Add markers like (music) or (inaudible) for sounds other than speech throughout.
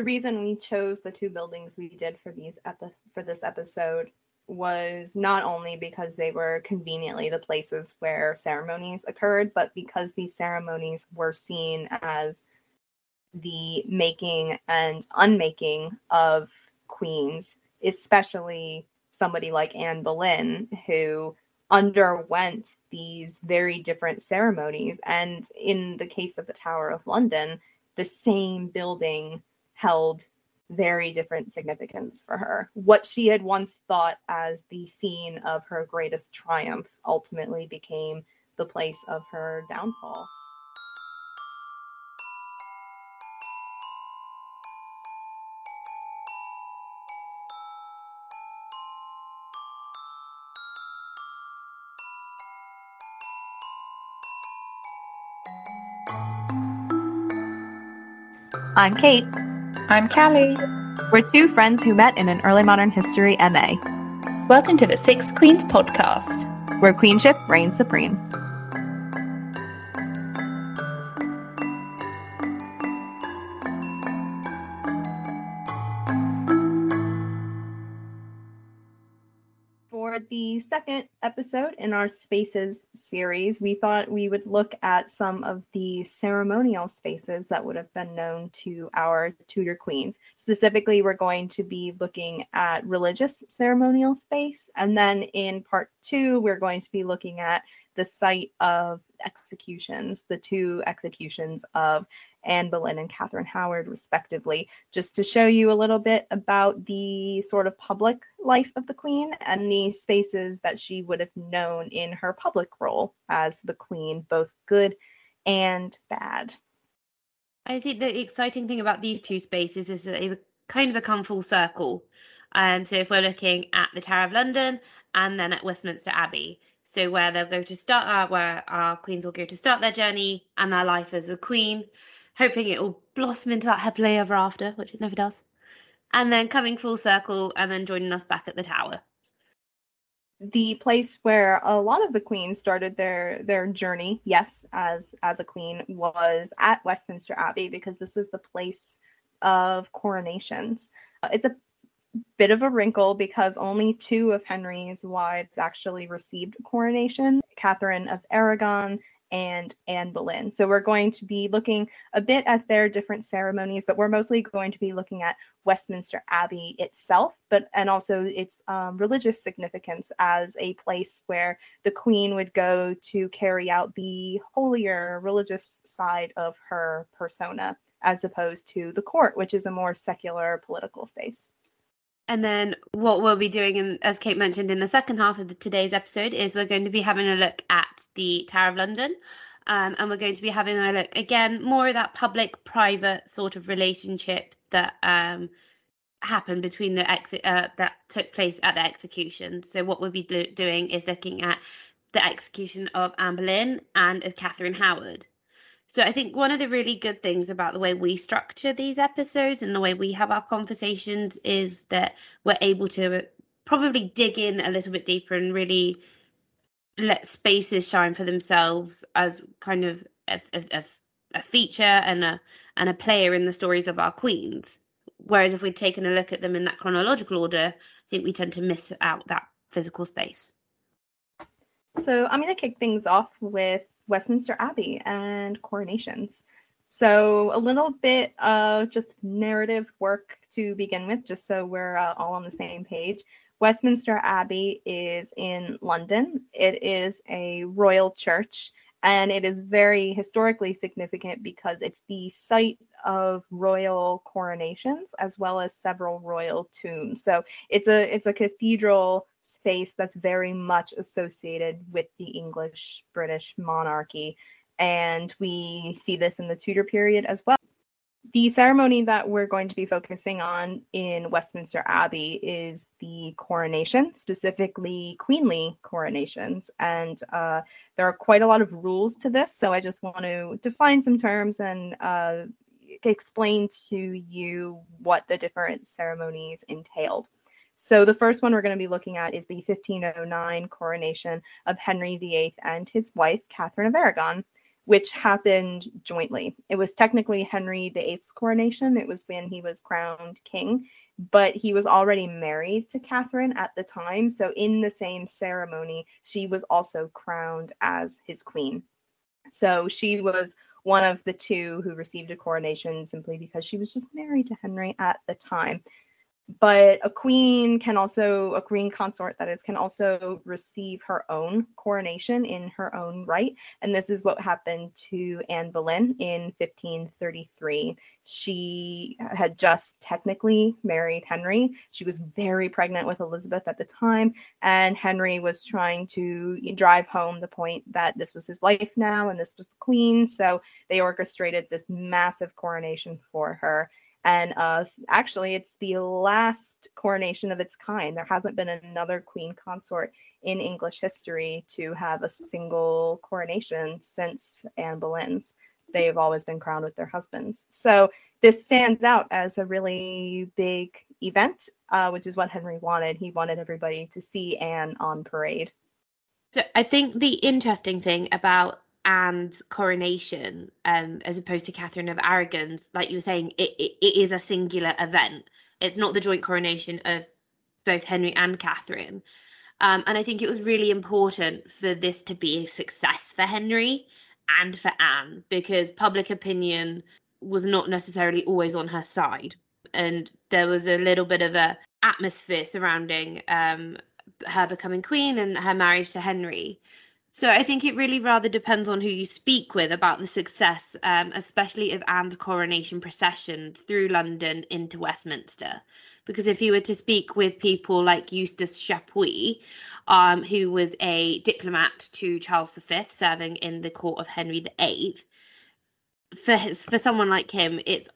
the reason we chose the two buildings we did for these epi- for this episode was not only because they were conveniently the places where ceremonies occurred, but because these ceremonies were seen as the making and unmaking of queens, especially somebody like Anne Boleyn, who underwent these very different ceremonies. And in the case of the Tower of London, the same building held very different significance for her. What she had once thought as the scene of her greatest triumph ultimately became the place of her downfall. I'm Kate. I'm Cally. We're two friends who met in an early modern history MA. Welcome to the Six Queens podcast, where queenship reigns supreme. The second episode in our Spaces series, we thought we would look at some of the ceremonial spaces that would have been known to our Tudor queens. Specifically, we're going to be looking at religious ceremonial space. And then in part two, we're going to be looking at the site of executions, the two executions of Anne Boleyn and Catherine Howard, respectively, just to show you a little bit about the sort of public life of the Queen and the spaces that she would have known in her public role as the Queen, both good and bad. I think the exciting thing about these two spaces is that they kind of become full circle. Um, so if we're looking at the Tower of London and then at Westminster Abbey, so where they'll go to start, uh, where our queens will go to start their journey and their life as a queen, hoping it will blossom into that happily ever after, which it never does. And then coming full circle and then joining us back at the tower. The place where a lot of the queens started their their journey, yes, as as a queen, was at Westminster Abbey because this was the place of coronations. Uh, it's a bit of a wrinkle because only two of Henry's wives actually received coronation Catherine of Aragon and Anne Boleyn. So we're going to be looking a bit at their different ceremonies, but we're mostly going to be looking at Westminster Abbey itself, but and also its um, religious significance as a place where the Queen would go to carry out the holier religious side of her persona, as opposed to the court, which is a more secular political space. And then what we'll be doing, in, as Kate mentioned in the second half of the, today's episode, is we're going to be having a look at the Tower of London. Um, and we're going to be having a look again more of that public private sort of relationship that um, happened between the exit uh, that took place at the execution. So what we'll be do- doing is looking at the execution of Anne Boleyn and of Catherine Howard. So I think one of the really good things about the way we structure these episodes and the way we have our conversations is that we're able to probably dig in a little bit deeper and really let spaces shine for themselves as kind of a, a, a feature and a and a player in the stories of our queens. Whereas if we'd taken a look at them in that chronological order, I think we tend to miss out that physical space. So I'm going to kick things off with Westminster Abbey and coronations. So, a little bit of just narrative work to begin with, just so we're uh, all on the same page. Westminster Abbey is in London. It is a royal church and it is very historically significant because it's the site of royal coronations as well as several royal tombs. So it's a it's a cathedral space that's very much associated with the English British monarchy and we see this in the Tudor period as well. The ceremony that we're going to be focusing on in Westminster Abbey is the coronation, specifically queenly coronations. And uh, there are quite a lot of rules to this. So I just want to define some terms and uh, explain to you what the different ceremonies entailed. So the first one we're going to be looking at is the 1509 coronation of Henry VIII and his wife, Catherine of Aragon. Which happened jointly. It was technically Henry VIII's coronation. It was when he was crowned king, but he was already married to Catherine at the time. So, in the same ceremony, she was also crowned as his queen. So, she was one of the two who received a coronation simply because she was just married to Henry at the time but a queen can also a queen consort that is can also receive her own coronation in her own right. And this is what happened to anne boleyn in 1533 she had just technically married henry. She was very pregnant with elizabeth at the time and henry was trying to drive home the point that this was his wife now and this was the queen. So they orchestrated this massive coronation for her and uh, actually, it's the last coronation of its kind. There hasn't been another queen consort in English history to have a single coronation since Anne Boleyn's. They've always been crowned with their husbands. So this stands out as a really big event, uh, which is what Henry wanted. He wanted everybody to see Anne on parade. So I think the interesting thing about Anne's coronation, um, as opposed to Catherine of Aragon's, like you were saying, it, it, it is a singular event. It's not the joint coronation of both Henry and Catherine. Um, and I think it was really important for this to be a success for Henry and for Anne because public opinion was not necessarily always on her side. And there was a little bit of a atmosphere surrounding um, her becoming queen and her marriage to Henry. So I think it really rather depends on who you speak with about the success, um, especially of Anne's coronation procession through London into Westminster. Because if you were to speak with people like Eustace Chapuis, um, who was a diplomat to Charles V, serving in the court of Henry VIII, for his, for someone like him, it's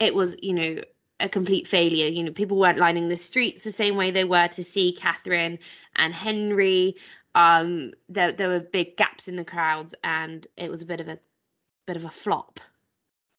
it was you know a complete failure. You know, people weren't lining the streets the same way they were to see Catherine and Henry um, there there were big gaps in the crowds, and it was a bit of a bit of a flop.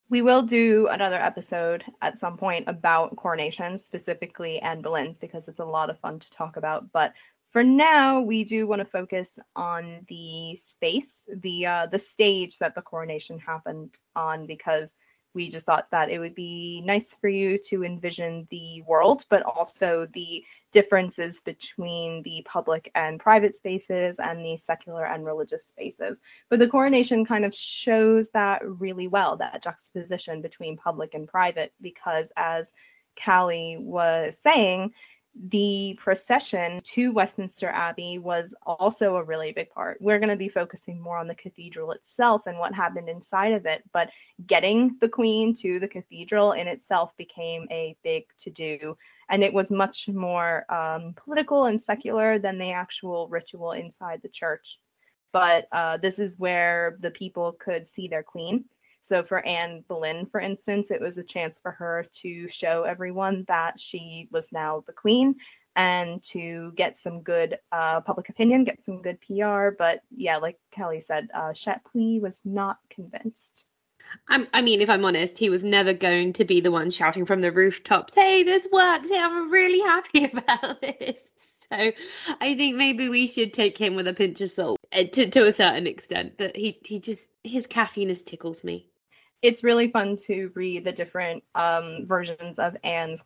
We will do another episode at some point about coronations, specifically Anne Boleyn's, because it's a lot of fun to talk about. But for now, we do want to focus on the space, the uh, the stage that the coronation happened on, because we just thought that it would be nice for you to envision the world, but also the differences between the public and private spaces and the secular and religious spaces. But the coronation kind of shows that really well, that juxtaposition between public and private, because as Cally was saying, the procession to Westminster Abbey was also a really big part. We're going to be focusing more on the cathedral itself and what happened inside of it, but getting the Queen to the cathedral in itself became a big to do. And it was much more um, political and secular than the actual ritual inside the church. But uh, this is where the people could see their Queen so for Anne Boleyn, for instance, it was a chance for her to show everyone that she was now the queen and to get some good uh, public opinion, get some good PR. But yeah, like Cally said, uh, Chapuis was not convinced. I'm, I mean, if I'm honest, he was never going to be the one shouting from the rooftops, "Hey, this works! Hey, I'm really happy (laughs) about this." So, I think maybe we should take him with a pinch of salt, uh, to to a certain extent. That he he just his cattiness tickles me it's really fun to read the different um, versions of Anne's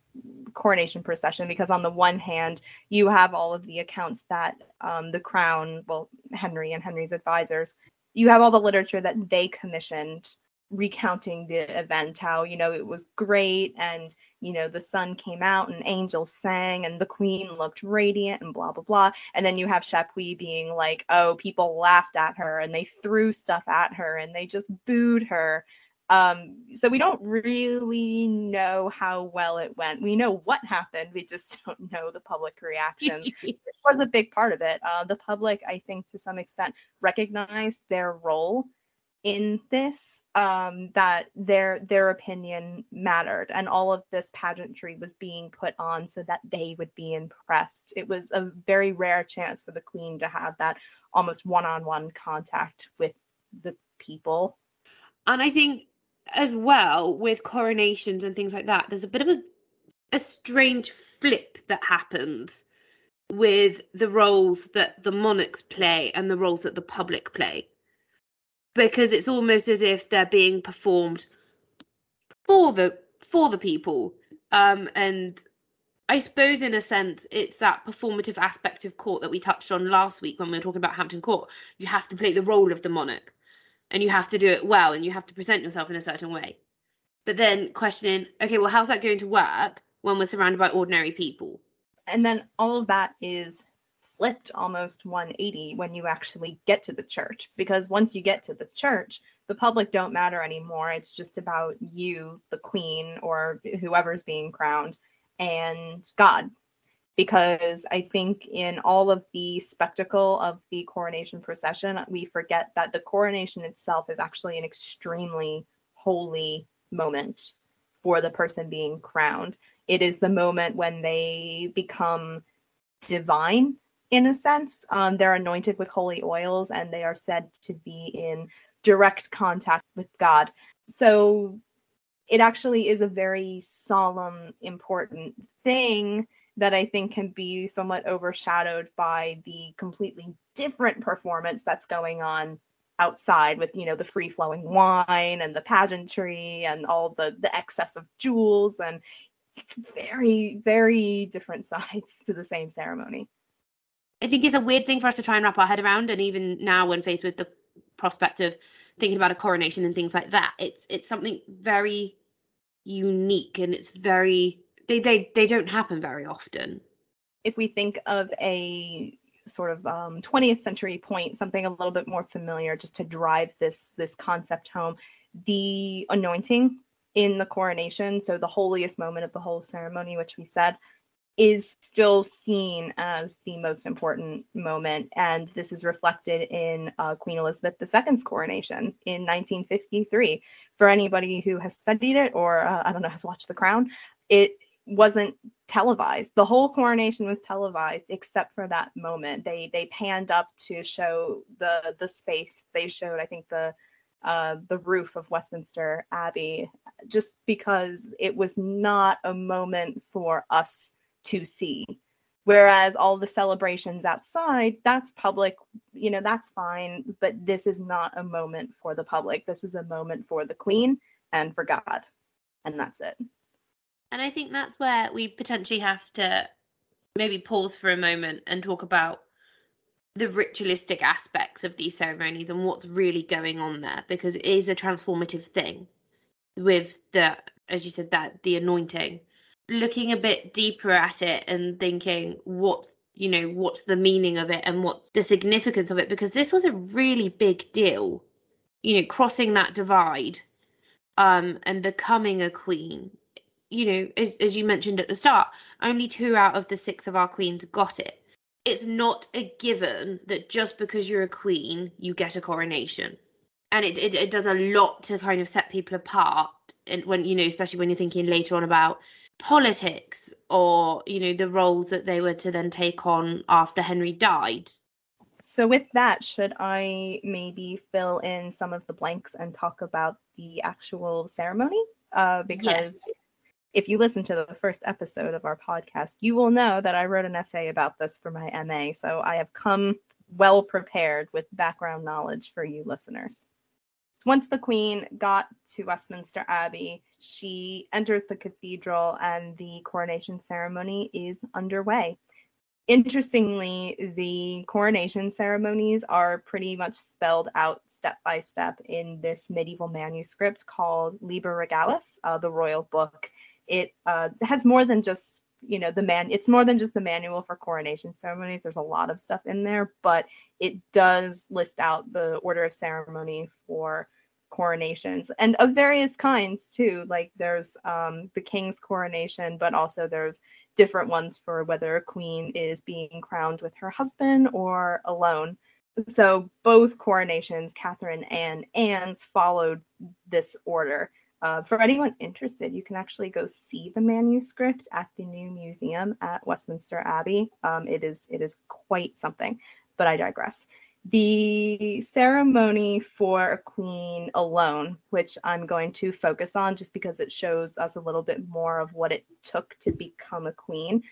coronation procession because, on the one hand, you have all of the accounts that um, the crown, well, Henry and Henry's advisors, you have all the literature that they commissioned recounting the event how you know it was great and you know the sun came out and angels sang and the queen looked radiant and blah blah blah. And then you have chapuis being like oh people laughed at her and they threw stuff at her and they just booed her um, so we don't really know how well it went. We know what happened. We just (laughs) don't know the public reaction. (laughs) it was a big part of it. Uh, the public, I think, to some extent, recognized their role in this. Um, that their their opinion mattered, and all of this pageantry was being put on so that they would be impressed. It was a very rare chance for the queen to have that almost one-on-one contact with the people. And I think as well with coronations and things like that, there's a bit of a a strange flip that happened with the roles that the monarchs play and the roles that the public play. because it's almost as if they're being performed for the for the people. Um and i suppose in a sense it's that performative aspect of court that we touched on last week when we were talking about hampton court. You have to play the role of the monarch and you have to do it well and you have to present yourself in a certain way. But then questioning okay well how's that going to work when we're surrounded by ordinary people? And then all of that is flipped almost 180 when you actually get to the church because once you get to the church the public don't matter anymore. It's just about you the queen or whoever's being crowned and god because i think in all of the spectacle of the coronation procession we forget that the coronation itself is actually an extremely holy moment for the person being crowned it is the moment when they become divine in a sense. Um, they're anointed with holy oils and they are said to be in direct contact with God. So it actually is a very solemn, important thing that I think can be somewhat overshadowed by the completely different performance that's going on outside with you know the free flowing wine and the pageantry and all the the excess of jewels and very very different (laughs) sides to the same ceremony I think it's a weird thing for us to try and wrap our head around. And even now, when faced with the prospect of thinking about a coronation and things like that, it's it's something very unique and it's very they they they don't happen very often. If we think of a sort of um, 20th century point, something a little bit more familiar, just to drive this this concept home, the anointing in the coronation, so the holiest moment of the whole ceremony, which we said is still seen as the most important moment. And this is reflected in uh, Queen Elizabeth II's coronation in 1953. For anybody who has studied it or, uh, I don't know, has watched The Crown, it wasn't televised. The whole coronation was televised except for that moment. They they panned up to show the the space. They showed, I think, the uh, the roof of Westminster Abbey, just because it was not a moment for us to see. Whereas all the celebrations outside, that's public, you know, that's fine. But this is not a moment for the public. This is a moment for the Queen and for God. And that's it. And I think that's where we potentially have to maybe pause for a moment and talk about the ritualistic aspects of these ceremonies and what's really going on there because it is a transformative thing with the as you said that the anointing. Looking a bit deeper at it and thinking what's you know what's the meaning of it and what's the significance of it because this was a really big deal you know crossing that divide um and becoming a queen you know as, as you mentioned at the start only two out of the six of our queens got it. It's not a given that just because you're a queen you get a coronation. And it, it, it does a lot to kind of set people apart and when you know especially when you're thinking later on about politics or you know the roles that they were to then take on after henry died. So with that should i maybe fill in some of the blanks and talk about the actual ceremony? Uh, because yes. If you listen to the first episode of our podcast you will know that i wrote an essay about this for my ma so i have come well prepared with background knowledge for you listeners once the queen got to Westminster Abbey, she enters the cathedral and the coronation ceremony is underway. Interestingly, the coronation ceremonies are pretty much spelled out step by step in this medieval manuscript called Liber Regalis, uh, the royal book. It uh, has more than just you know the man it's more than just the manual for coronation ceremonies. There's a lot of stuff in there but it does list out the order of ceremony for coronations and of various kinds too. Like there's um the king's coronation but also there's different ones for whether a queen is being crowned with her husband or alone. So both coronations catherine and anne's followed this order uh, for anyone interested, you can actually go see the manuscript at the new museum at Westminster Abbey. Um, it is it is quite something, but I digress. The ceremony for a queen alone, which I'm going to focus on just because it shows us a little bit more of what it took to become a queen,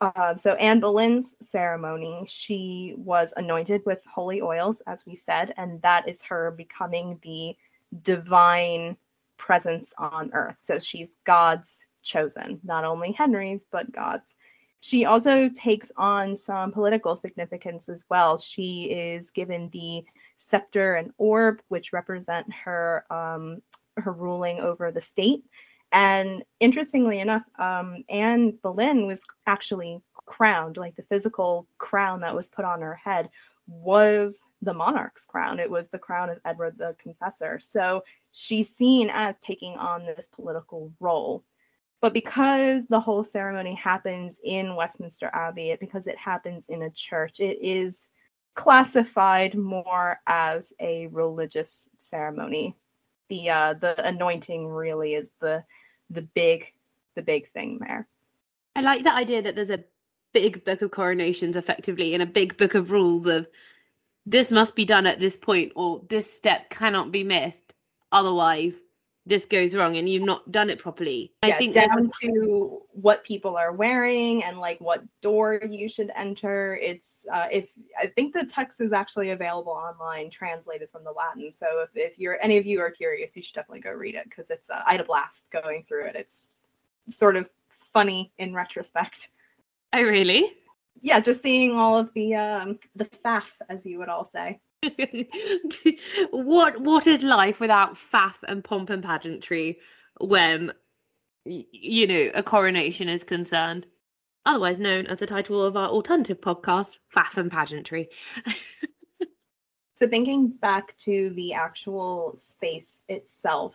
Uh, so Anne Boleyn's ceremony, she was anointed with holy oils, as we said, and that is her becoming the divine presence on earth. So she's God's chosen, not only Henry's, but God's. She also takes on some political significance as well. She is given the scepter and orb, which represent her um, her ruling over the state. And interestingly enough, um, Anne Boleyn was actually crowned, like the physical crown that was put on her head was the monarch's crown. It was the crown of Edward the Confessor. So she's seen as taking on this political role. But because the whole ceremony happens in Westminster Abbey, because it happens in a church, it is classified more as a religious ceremony. The uh, the anointing really is the the big the big thing there. I like the idea that there's a big book of coronations effectively and a big book of rules of this must be done at this point or this step cannot be missed otherwise this goes wrong and you've not done it properly. Yeah, I think down to what people are wearing and like what door you should enter. It's uh, if I think the text is actually available online, translated from the Latin. So if, if you're any of you are curious, you should definitely go read it because it's uh, I had a blast going through it. It's sort of funny in retrospect. Oh really? Yeah, just seeing all of the um the faff, as you would all say. (laughs) what what is life without faff and pomp and pageantry when you know a coronation is concerned? Otherwise known as the title of our alternative podcast, Faff and Pageantry. (laughs) so thinking back to the actual space itself,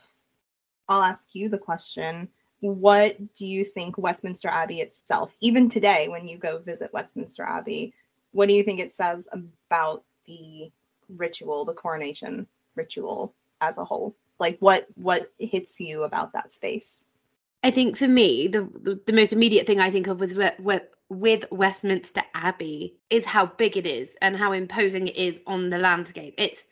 I'll ask you the question what do you think Westminster Abbey itself, even today when you go visit Westminster Abbey, what do you think it says about the ritual, the coronation ritual as a whole? Like what what hits you about that space? I think for me, the the, the most immediate thing I think of with, with with Westminster Abbey is how big it is and how imposing it is on the landscape. It's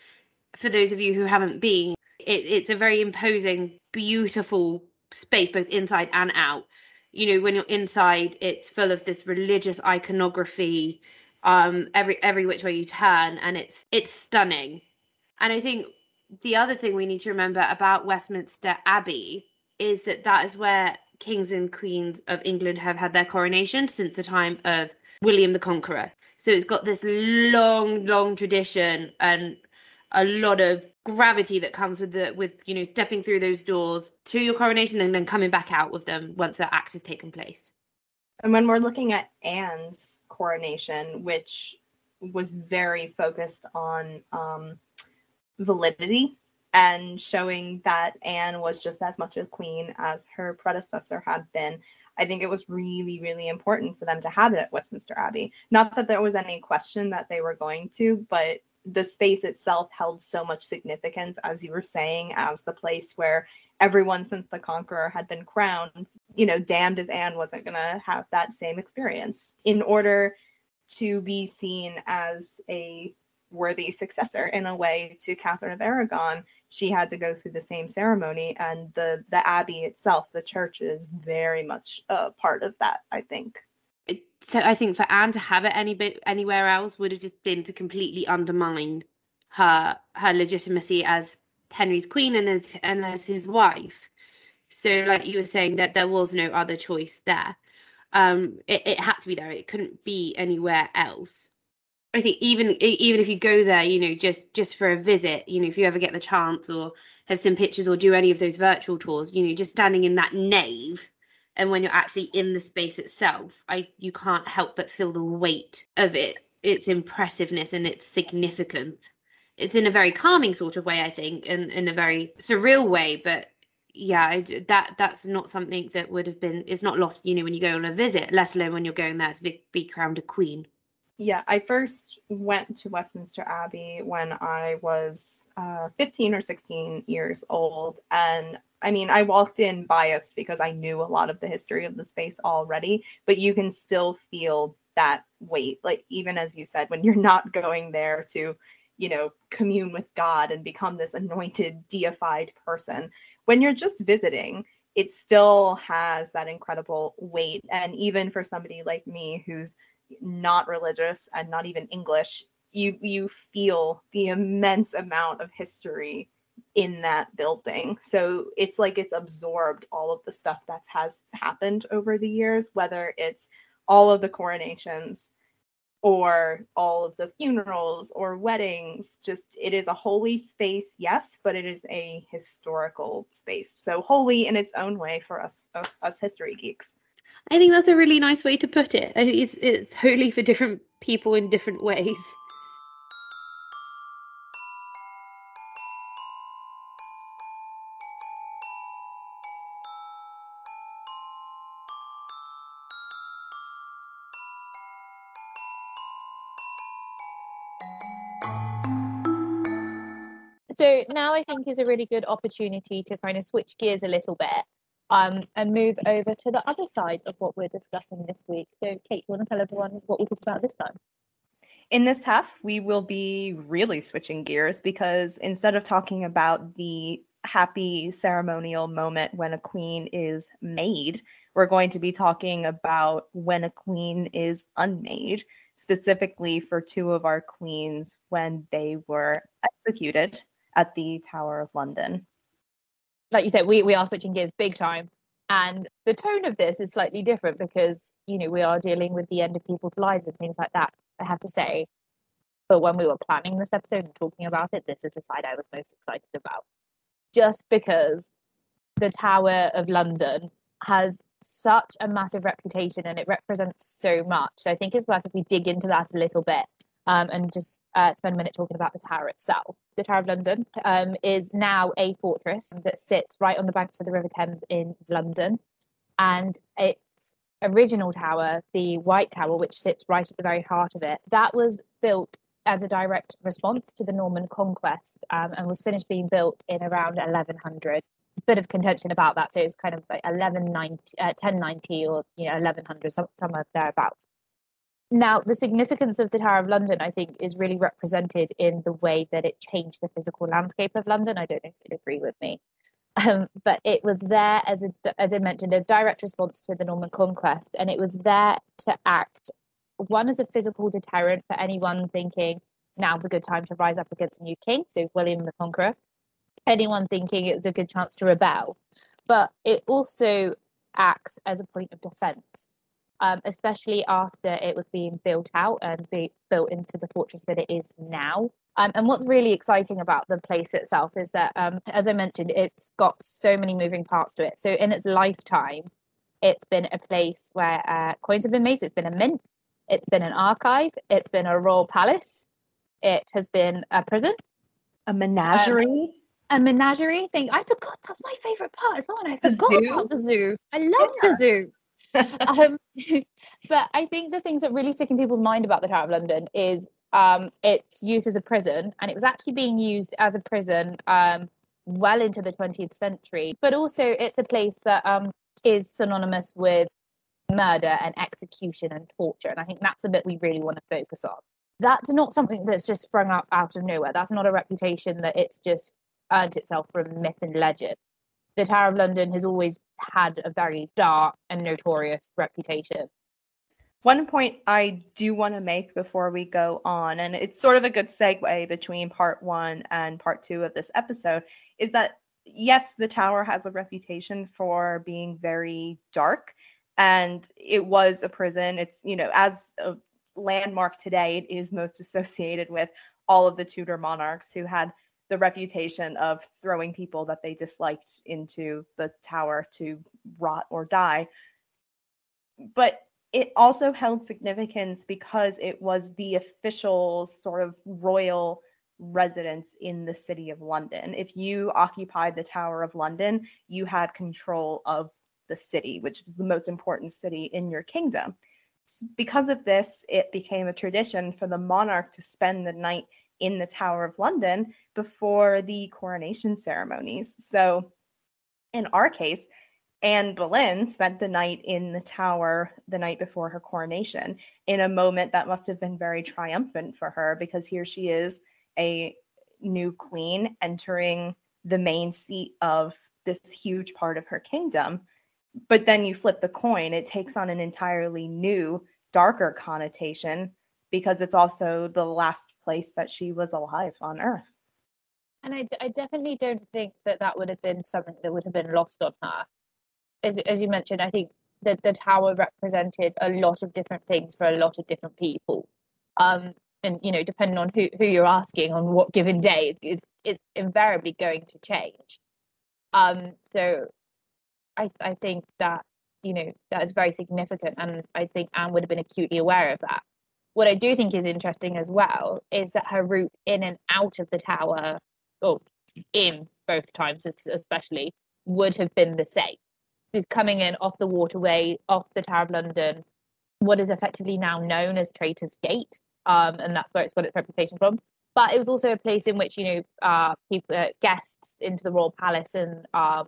for those of you who haven't been, it, it's a very imposing, beautiful space both inside and out. You know when you're inside it's full of this religious iconography um every every which way you turn and it's it's stunning. And i think the other thing we need to remember about westminster abbey is that that is where kings and queens of england have had their coronation since the time of william the conqueror. So it's got this long long tradition and a lot of gravity that comes with the with you know stepping through those doors to your coronation and then coming back out with them once that act has taken place and when we're looking at anne's coronation which was very focused on um, validity and showing that anne was just as much a queen as her predecessor had been I think it was really, really important for them to have it at Westminster Abbey. Not that there was any question that they were going to, but the space itself held so much significance, as you were saying, as the place where everyone since the conqueror had been crowned. You know, damned if Anne wasn't going to have that same experience. In order to be seen as a worthy successor in a way to Catherine of Aragon, she had to go through the same ceremony, and the the abbey itself, the church, is very much a part of that. I think so I think for Anne to have it any bit anywhere else would have just been to completely undermine her her legitimacy as Henry's queen and as and as his wife. So like you were saying that there was no other choice there. Um, it, it had to be there. It couldn't be anywhere else. I think even even if you go there, you know, just just for a visit, you know, if you ever get the chance or have some pictures or do any of those virtual tours, you know, just standing in that nave and when you're actually in the space itself i you can't help but feel the weight of it its impressiveness and its significance. It's in a very calming sort of way i think and in a very surreal way but yeah I, that that's not something that would have been it's not lost you know when you go on a visit less alone when you're going there to be, be crowned a queen. Yeah i first went to westminster abbey when i was uh, 15 or 16 years old and I mean, I walked in biased because I knew a lot of the history of the space already, but you can still feel that weight. Like, even as you said, when you're not going there to, you know, commune with God and become this anointed, deified person, when you're just visiting, it still has that incredible weight. And even for somebody like me who's not religious and not even English, you you feel the immense amount of history in that building. So it's like it's absorbed all of the stuff that has happened over the years, whether it's all of the coronations or all of the funerals or weddings. Just it is a holy space, yes, but it is a historical space. So holy in its own way for us us, us history geeks. I think that's a really nice way to put it. It's it's holy for different people in different ways. Now I think is a really good opportunity to kind of switch gears a little bit um, and move over to the other side of what we're discussing this week. So, Kate, you want to tell everyone what we talked about this time? In this half, we will be really switching gears because instead of talking about the happy ceremonial moment when a queen is made, we're going to be talking about when a queen is unmade, specifically for two of our queens when they were executed at the Tower of London. Like you said, we, we are switching gears big time. And the tone of this is slightly different because, you know, we are dealing with the end of people's lives and things like that, I have to say. But when we were planning this episode and talking about it, this is the side I was most excited about. Just because the Tower of London has such a massive reputation and it represents so much. I think it's worth if we dig into that a little bit um, and just uh, spend a minute talking about the tower itself. The Tower of London um, is now a fortress that sits right on the banks of the River Thames in London. And its original tower, the White Tower, which sits right at the very heart of it, that was built as a direct response to the Norman conquest um, and was finished being built in around 1100. a bit of contention about that, so it's kind of like 1190, uh, 1090 or you know 1100, somewhere thereabouts. Now, the significance of the Tower of London, I think, is really represented in the way that it changed the physical landscape of London. I don't know if you'd agree with me. Um, but it was there as a, as I mentioned, a direct response to the Norman conquest, and it was there to act one as a physical deterrent for anyone thinking now's a good time to rise up against a new king, so William the Conqueror. Anyone thinking it was a good chance to rebel, but it also acts as a point of defense um, especially after it was being built out and be built into the fortress that it is now. Um, and what's really exciting about the place itself is that, um, as I mentioned, it's got so many moving parts to it. So in its lifetime, it's been a place where uh, coins have been made. So it's been a mint, it's been an archive, it's been a royal palace, it has been a prison, a menagerie. Um, a menagerie thing. I forgot that's my favorite part as well. And I forgot about the zoo. I love yeah. the zoo. Um, (laughs) but I think the things that really stick in people's mind about the Tower of London is um, it's used as a prison, and it was actually being used as a prison um, well into the 20th century. But also, it's a place that um, is synonymous with murder and execution and torture, and I think that's the bit we really want to focus on. That's not something that's just sprung up out of nowhere. That's not a reputation that it's just earned itself from myth and legend. The Tower of London has always had a very dark and notorious reputation. One point I do want to make before we go on, and it's sort of a good segue between part one and part two of this episode, is that yes, the tower has a reputation for being very dark, and it was a prison. It's, you know, as a landmark today, it is most associated with all of the Tudor monarchs who had the reputation of throwing people that they disliked into the tower to rot or die. But it also held significance because it was the official sort of royal residence in the city of London. If you occupied the Tower of London, you had control of the city, which was the most important city in your kingdom. Because of this, it became a tradition for the monarch to spend the night in the Tower of London before the coronation ceremonies. So, in our case, Anne Boleyn spent the night in the tower the night before her coronation in a moment that must have been very triumphant for her because here she is, a new queen entering the main seat of this huge part of her kingdom. But then you flip the coin, it takes on an entirely new, darker connotation because it's also the last place that she was alive on Earth. And I, I definitely don't think that that would have been something that would have been lost on her. As, as you mentioned, I think that the tower represented a lot of different things for a lot of different people. Um, and you know, depending on who, who you're asking on what given day, it's it's invariably going to change. Um, so I I think that you know that is very significant, and I think Anne would have been acutely aware of that. What I do think is interesting as well is that her route in and out of the tower, or in both times especially, would have been the same. She's coming in off the waterway, off the Tower of London, what is effectively now known as Traitor's Gate, um, and that's where it's got its reputation from. But it was also a place in which you know uh, people uh, guests into the royal palace, and um,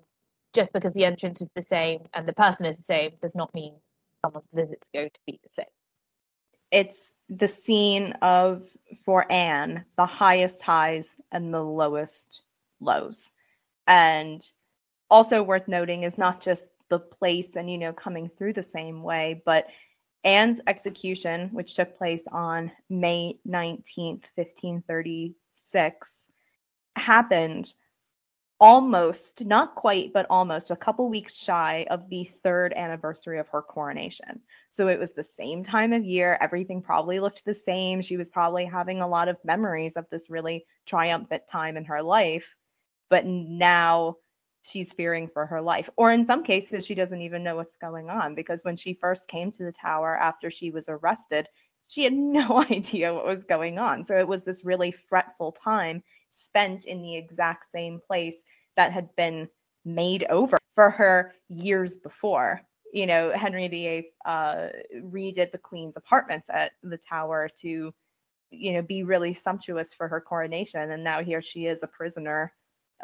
just because the entrance is the same and the person is the same does not mean someone's visit's going to be the same. It's the scene of for Anne the highest highs and the lowest lows, and also worth noting is not just the place and you know coming through the same way, but Anne's execution, which took place on May 19th, 1536, happened almost, not quite, but almost a couple weeks shy of the third anniversary of her coronation. So it was the same time of year. Everything probably looked the same. She was probably having a lot of memories of this really triumphant time in her life. But now she's fearing for her life. Or in some cases, she doesn't even know what's going on because when she first came to the tower after she was arrested, she had (laughs) no (laughs) idea what was going on. So it was this really fretful time spent in the exact same place that had been made over for her years before. You know, Henry VIII uh, redid the Queen's apartments at the tower to, you know, be really sumptuous for her coronation. And now here she is, a prisoner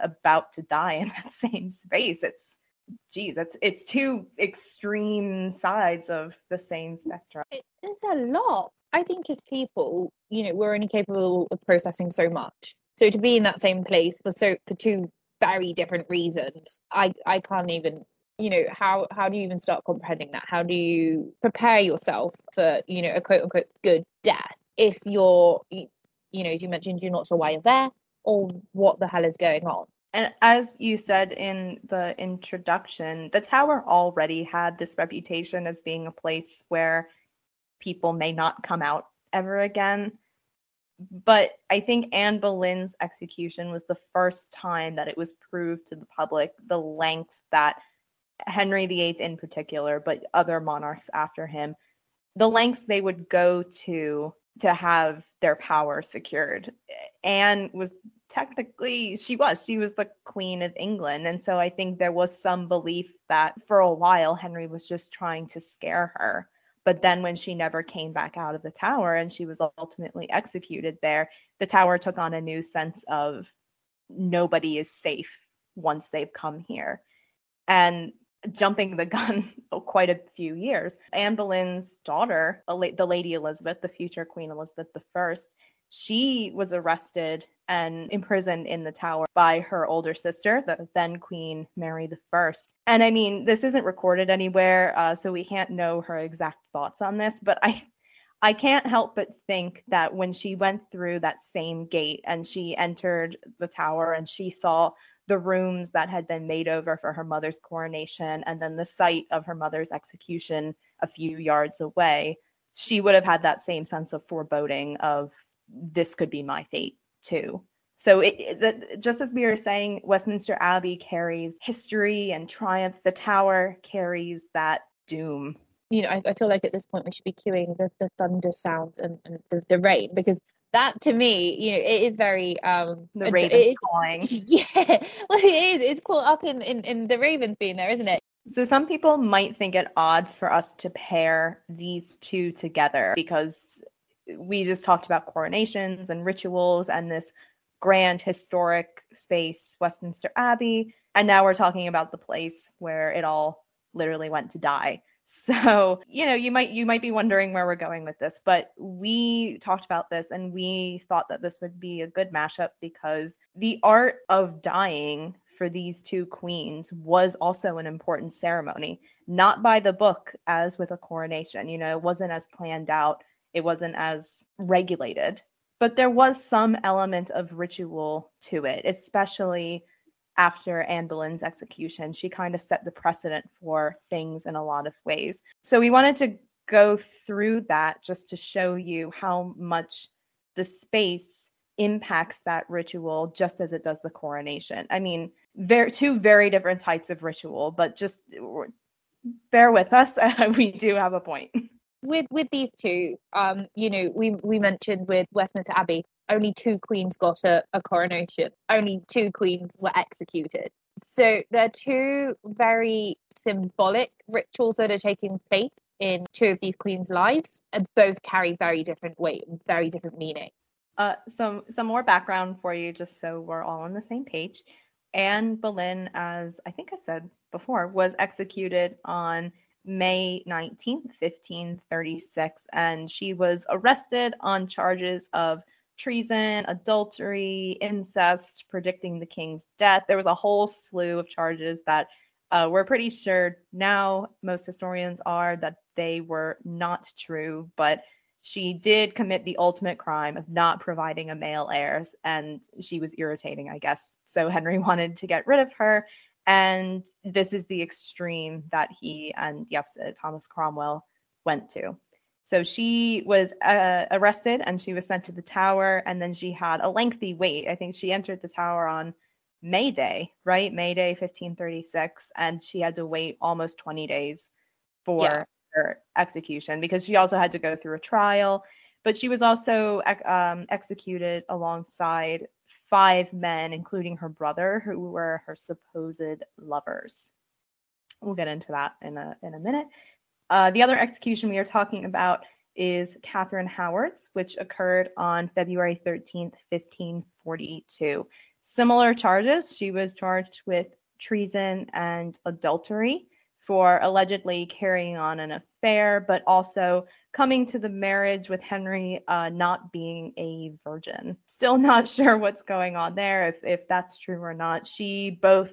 about to die in (laughs) that same space. It's geez, it's it's two extreme sides of the same spectrum. It's a lot. I think as people, you know, we're only capable of processing so much. So to be in that same place for so for two very different reasons, I I can't even you know how how do you even start comprehending that how do you prepare yourself for you know a quote unquote good death if you're you know as you mentioned you're not sure why you're there or what the hell is going on. And as you said in the introduction, the tower already had this reputation as being a place where people may not come out ever again. But I think Anne Boleyn's execution was the first time that it was proved to the public the lengths that Henry VIII in particular, but other monarchs after him, the lengths they would go to to have their power secured. Anne was technically she was she was the queen of england and so i think there was some belief that for a while henry was just trying to scare her but then when she never came back out of the tower and she was ultimately executed there the tower took on a new sense of nobody is safe once they've come here and jumping the (laughs) gun quite a few years. Anne Boleyn's daughter, the Lady Elizabeth, the future Queen Elizabeth I, she was arrested and imprisoned in the tower by her older sister, the then Queen Mary I. And I mean, this isn't recorded anywhere, uh, so we can't know her exact thoughts on this, but I. I can't help but think that when she went through that same gate and she entered the tower and she saw the rooms that had been made over for her mother's coronation and then the site of her mother's execution a few yards away, she would have had that same sense of foreboding of this could be my fate too. So, it, it, just as we were saying, Westminster Abbey carries history and triumph. The Tower carries that doom. You know, I, I feel like at this point we should be cueing the, the thunder sounds and, and the, the rain because that to me, you know, it is very um the ravens calling. (laughs) Yeah, well, it is. It's caught up in, in in the ravens being there, isn't it? So some people might think it odd for us to pair these two together because we just talked about coronations and rituals and this grand historic space, Westminster Abbey, and now we're talking about the place where it all literally went to die. (laughs) So, you know, you might you might be wondering where we're going with this, but we talked about this and we thought that this would be a good mashup because the art of dying for these two queens was also an important ceremony, not by the book as with a coronation. You know, it wasn't as planned out, it wasn't as regulated, but there was some element of ritual to it, especially after Anne Boleyn's execution. She kind of set the precedent for things in a lot of ways. So we wanted to go through that just to show you how much the space impacts that ritual just as it does the coronation. I mean, very two very different types of ritual, but just bear with us. (laughs) we do have a point. With with these two, um, you know, we we mentioned with Westminster Abbey, only two queens got a, a coronation. Only two queens were executed. So there are two very symbolic rituals that are taking place in two of these queens' lives, and both carry very different weight very different meaning. Uh, some some more background for you, just so we're all on the same page. Anne Boleyn, as I think I said before, was executed on May 19th, 1536, and she was arrested on charges of treason, adultery, incest, predicting the king's death. There was a whole slew of charges that uh, we're pretty sure now, most historians are, that they were not true, but she did commit the ultimate crime of not providing a male heir, and she was irritating, I guess. So Henry (laughs) wanted to get rid of her. And this is the extreme that he and, yes, uh, Thomas Cromwell went to. So she was uh, arrested and she was sent to the tower, and then she had a lengthy wait. I think she entered the tower on May Day, right? May Day, 1536. And she had to wait almost 20 days for yeah. her execution because she also had to go through a trial. But she was also um, executed alongside five men, including her brother, who were her supposed lovers. We'll get into that in a, in a minute. Uh, the other execution we are talking about is Catherine Howard's, which occurred on February 13th, 1542. Similar charges. She was charged with treason and adultery for allegedly carrying on an affair, but also coming to the marriage with Henry uh, not being a virgin. Still not (laughs) sure what's going on there, if, if that's true or not. She both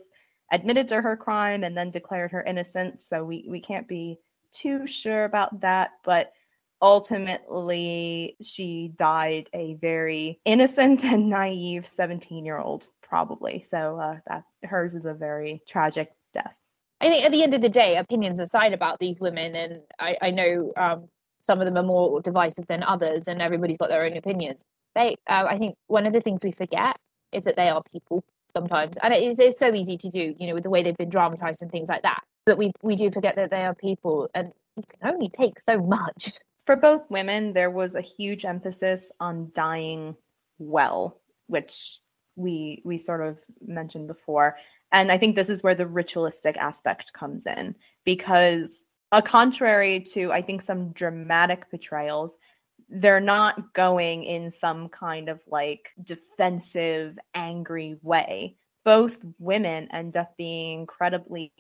admitted to her crime and then declared her innocence, so we, we can't be too sure about that, but ultimately she died a very innocent and naive 17 year old probably so uh, that hers is a very tragic death i think at the end of the day opinions aside about these women and i, I know um, some of them are more divisive than others and everybody's got their own opinions. They uh, i think one of the things we forget is that they are people sometimes. And it is it's so easy to do you know with the way they've been dramatized and things like that. But we we do forget that they are people and you can only take so much. (laughs) For both women, there was a huge emphasis on dying well, which we we sort of mentioned before. And I think this is where the ritualistic aspect comes in because a contrary to I think some dramatic portrayals, they're not going in some kind of like defensive, angry way. Both women end up being incredibly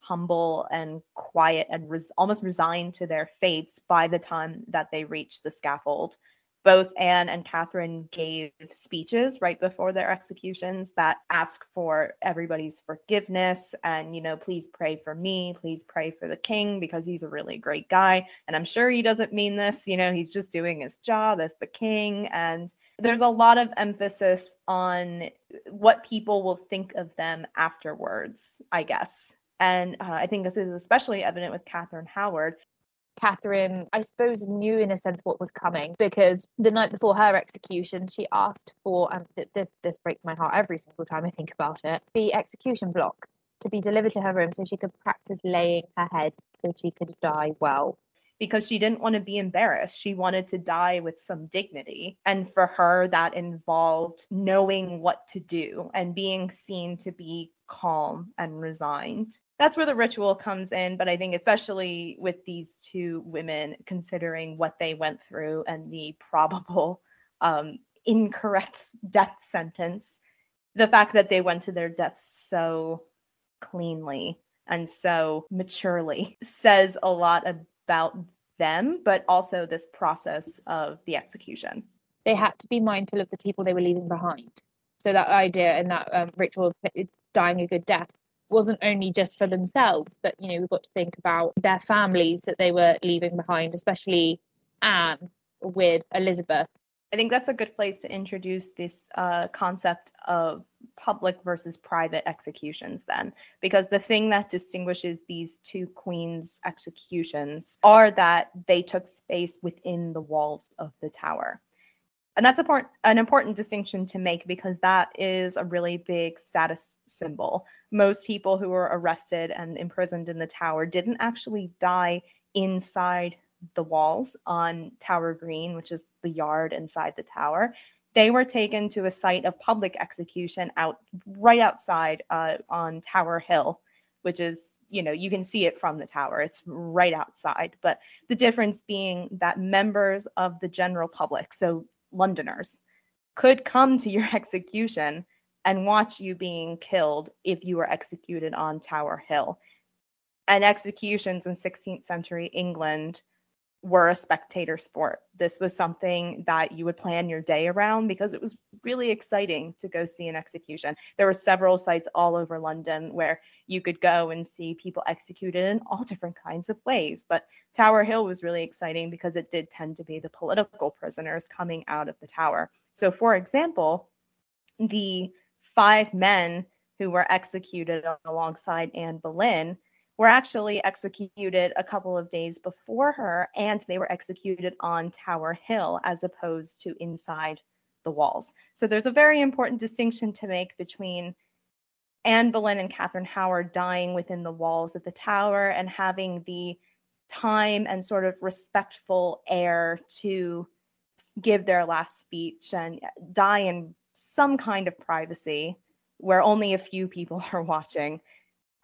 humble and quiet and res- almost resigned to their fates by the time that they reach the scaffold. Both Anne and Catherine gave speeches right before their executions that ask for everybody's forgiveness and, you know, please pray for me, please pray for the king because he's a really great guy. And I'm sure he doesn't mean this, you know, he's just doing his job as the king. And there's a lot of emphasis on what people will think of them afterwards, I guess. And uh, I think this is especially evident with Catherine Howard. Catherine, I suppose, knew in a sense what was coming because the night before her execution, she asked for, and this this breaks my heart every single time I think about it, the execution block to be delivered to her room so she could practice laying her head so she could die well because she didn't want to be embarrassed. She wanted to die with some dignity. And for her, that involved knowing what to do and being seen to be calm and resigned. That's where the ritual comes in. But I think, especially with these two women, considering what they went through and the probable um, incorrect death sentence, the fact that they went to their deaths so cleanly and so maturely (laughs) says a lot about them, but also this process of the execution. They had to be mindful of the people they were leaving behind. So that idea and that um, ritual, of dying a good death wasn't only just for themselves, but you know, we've got to think about their families that they were leaving behind, especially Anne with Elizabeth. I think that's a good place to introduce this uh, concept of public versus private executions, then, because the thing that distinguishes these two queens' executions are that they took space within the walls of the tower. And that's a an important distinction to make because that is a really big status symbol. Most people who were arrested and imprisoned in the tower didn't actually die inside the walls on Tower Green, which is the yard inside the tower. They were taken to a site of public execution out right outside uh, on Tower Hill, which is you know you can see it from the tower. It's right outside. But the difference being that members of the general public, so Londoners, could come to your (laughs) execution and watch you being killed if you were executed on Tower Hill. And executions in 16th century England were a spectator sport. This was something that you would plan your day around because it was really exciting to go see an execution. There were several sites all over London where you could go and see people executed in all different kinds of ways. But Tower Hill was really exciting because it did tend to be the political prisoners coming out of the tower. So, for example, the five men who were executed alongside Anne Boleyn were actually executed a couple of days before her, and they were executed on Tower Hill as opposed to inside the walls. So there's a very important distinction to make between Anne Boleyn and Catherine Howard dying within the walls of the tower and having the time and sort of respectful air to give their last speech and die in some kind of privacy where only a few people (laughs) are watching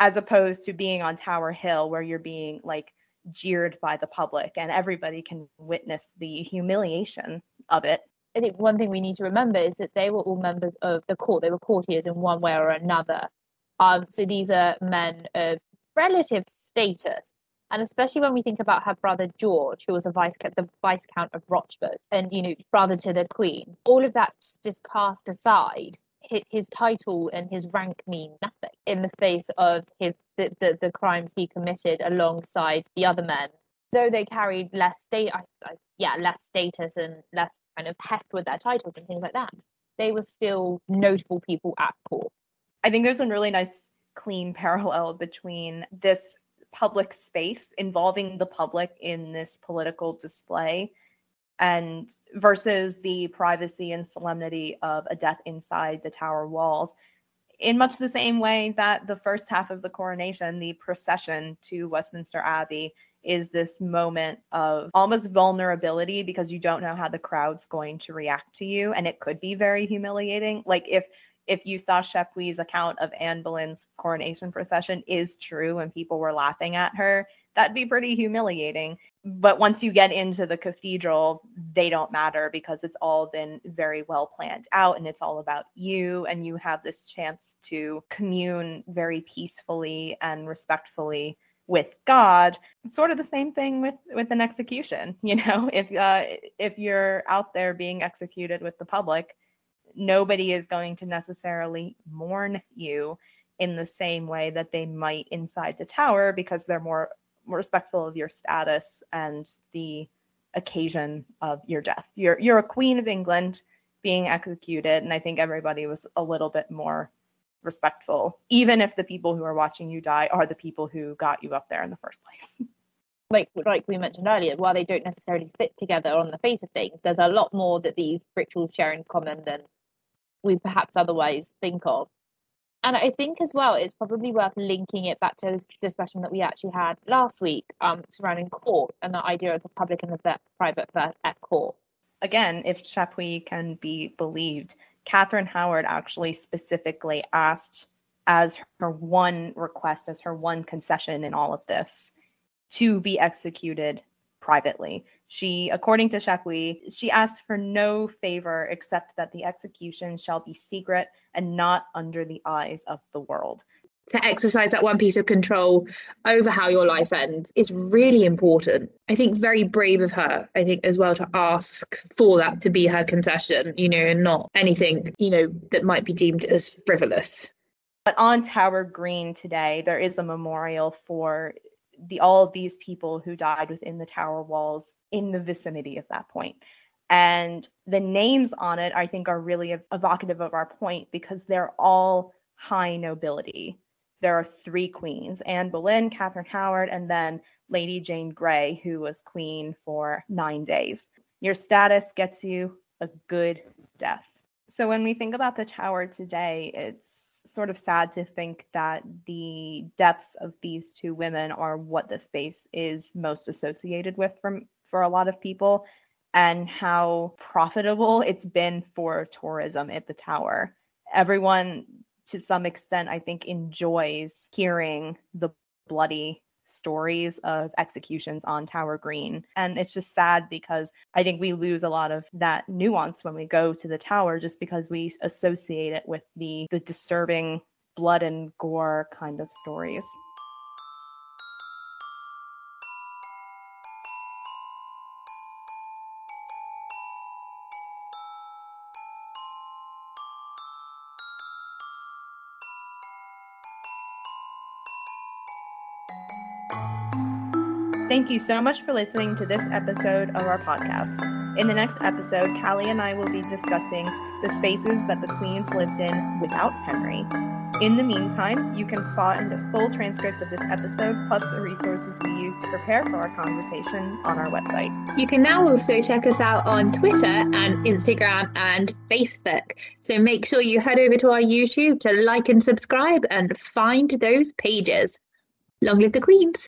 as opposed to being on Tower Hill where you're being like jeered by the public and everybody can witness the humiliation of it. I think one thing we need to remember is that they were all members of the court. They were courtiers in one way or another. Um, so these are men of relative status. And especially when we think about her brother George, who was a vice the viscount of Rochford, and you know, brother to the Queen, all of that just cast aside his title and his rank mean nothing in the face of his the, the, the crimes he committed alongside the other men. Though they carried less state i yeah less status and less kind of heft with their titles and things like that they were still notable people at court. I think there's a really nice clean parallel between this public space involving the public in this political display and versus the privacy and solemnity of a death inside the tower walls in much the same way that the first half of the coronation the procession to westminster abbey is this moment of almost vulnerability because you don't know how the crowd's going to react to you and it could be very humiliating like if if Eustace Chapuis's account of Anne Boleyn's coronation procession is true and people were laughing at her, that'd be pretty humiliating. But once you get into the cathedral, they don't matter because it's all been very well planned out and it's all about you. And you have this chance to commune very peacefully and respectfully with God. It's sort of the same thing with with an execution. (laughs) You know, if uh, if you're out there being executed with the public, nobody is going to necessarily mourn you in the same way that they might inside the tower because they're more respectful of your status and the occasion of your death. You're you're a queen of England being executed, and I think everybody was a little bit more respectful, even if the people who are watching you die are the people who got you up there in the first place. (laughs) Like like we mentioned earlier, while they don't necessarily fit together on the face of things, there's a lot more that these rituals share in common than we perhaps otherwise think of. And I think as well, it's probably worth linking it back to a discussion that we actually had last week um, surrounding court and the idea of the public and the private first at court. Again, if Chapuis can be believed, Catherine Howard actually specifically asked as her one request, as her one concession in all of this, to be executed privately. She, according to Chapuis, she asked for no favor except that the execution shall be secret and not under the eyes of the world. To exercise that one piece of control over how your life ends is really important. I think very brave of her, I think, as well, to ask for that to be her concession, you know, and not anything, you know, that might be deemed as frivolous. But on Tower Green today, there is a memorial for the all of these people who died within the tower walls in the vicinity of that point. And the names on it, I think, are really evocative of our point because they're all high nobility. There are three queens Anne Boleyn, Catherine Howard, and then Lady Jane Grey, who was queen for nine days. Your status gets you a good death. So when we think about the tower today, it's sort of sad to think that the deaths of these two women are what the space is most associated with from for a lot of people and how profitable it's been for tourism at the tower. Everyone to some extent I think enjoys hearing the bloody stories of executions on Tower Green. And it's just sad because I think we lose a lot of that nuance when we go to the tower just because we associate it with the the disturbing blood and gore kind of stories. Thank you so much for listening to this episode of our podcast. In the next episode, Cally and I will be discussing the spaces that the Queens lived in without Henry. In the meantime, you can find a full transcript of this episode plus the resources we used to prepare for our conversation on our website. You can now also check us out on Twitter and Instagram and Facebook. So make sure you head over to our YouTube to like and subscribe and find those pages. Long live the Queens!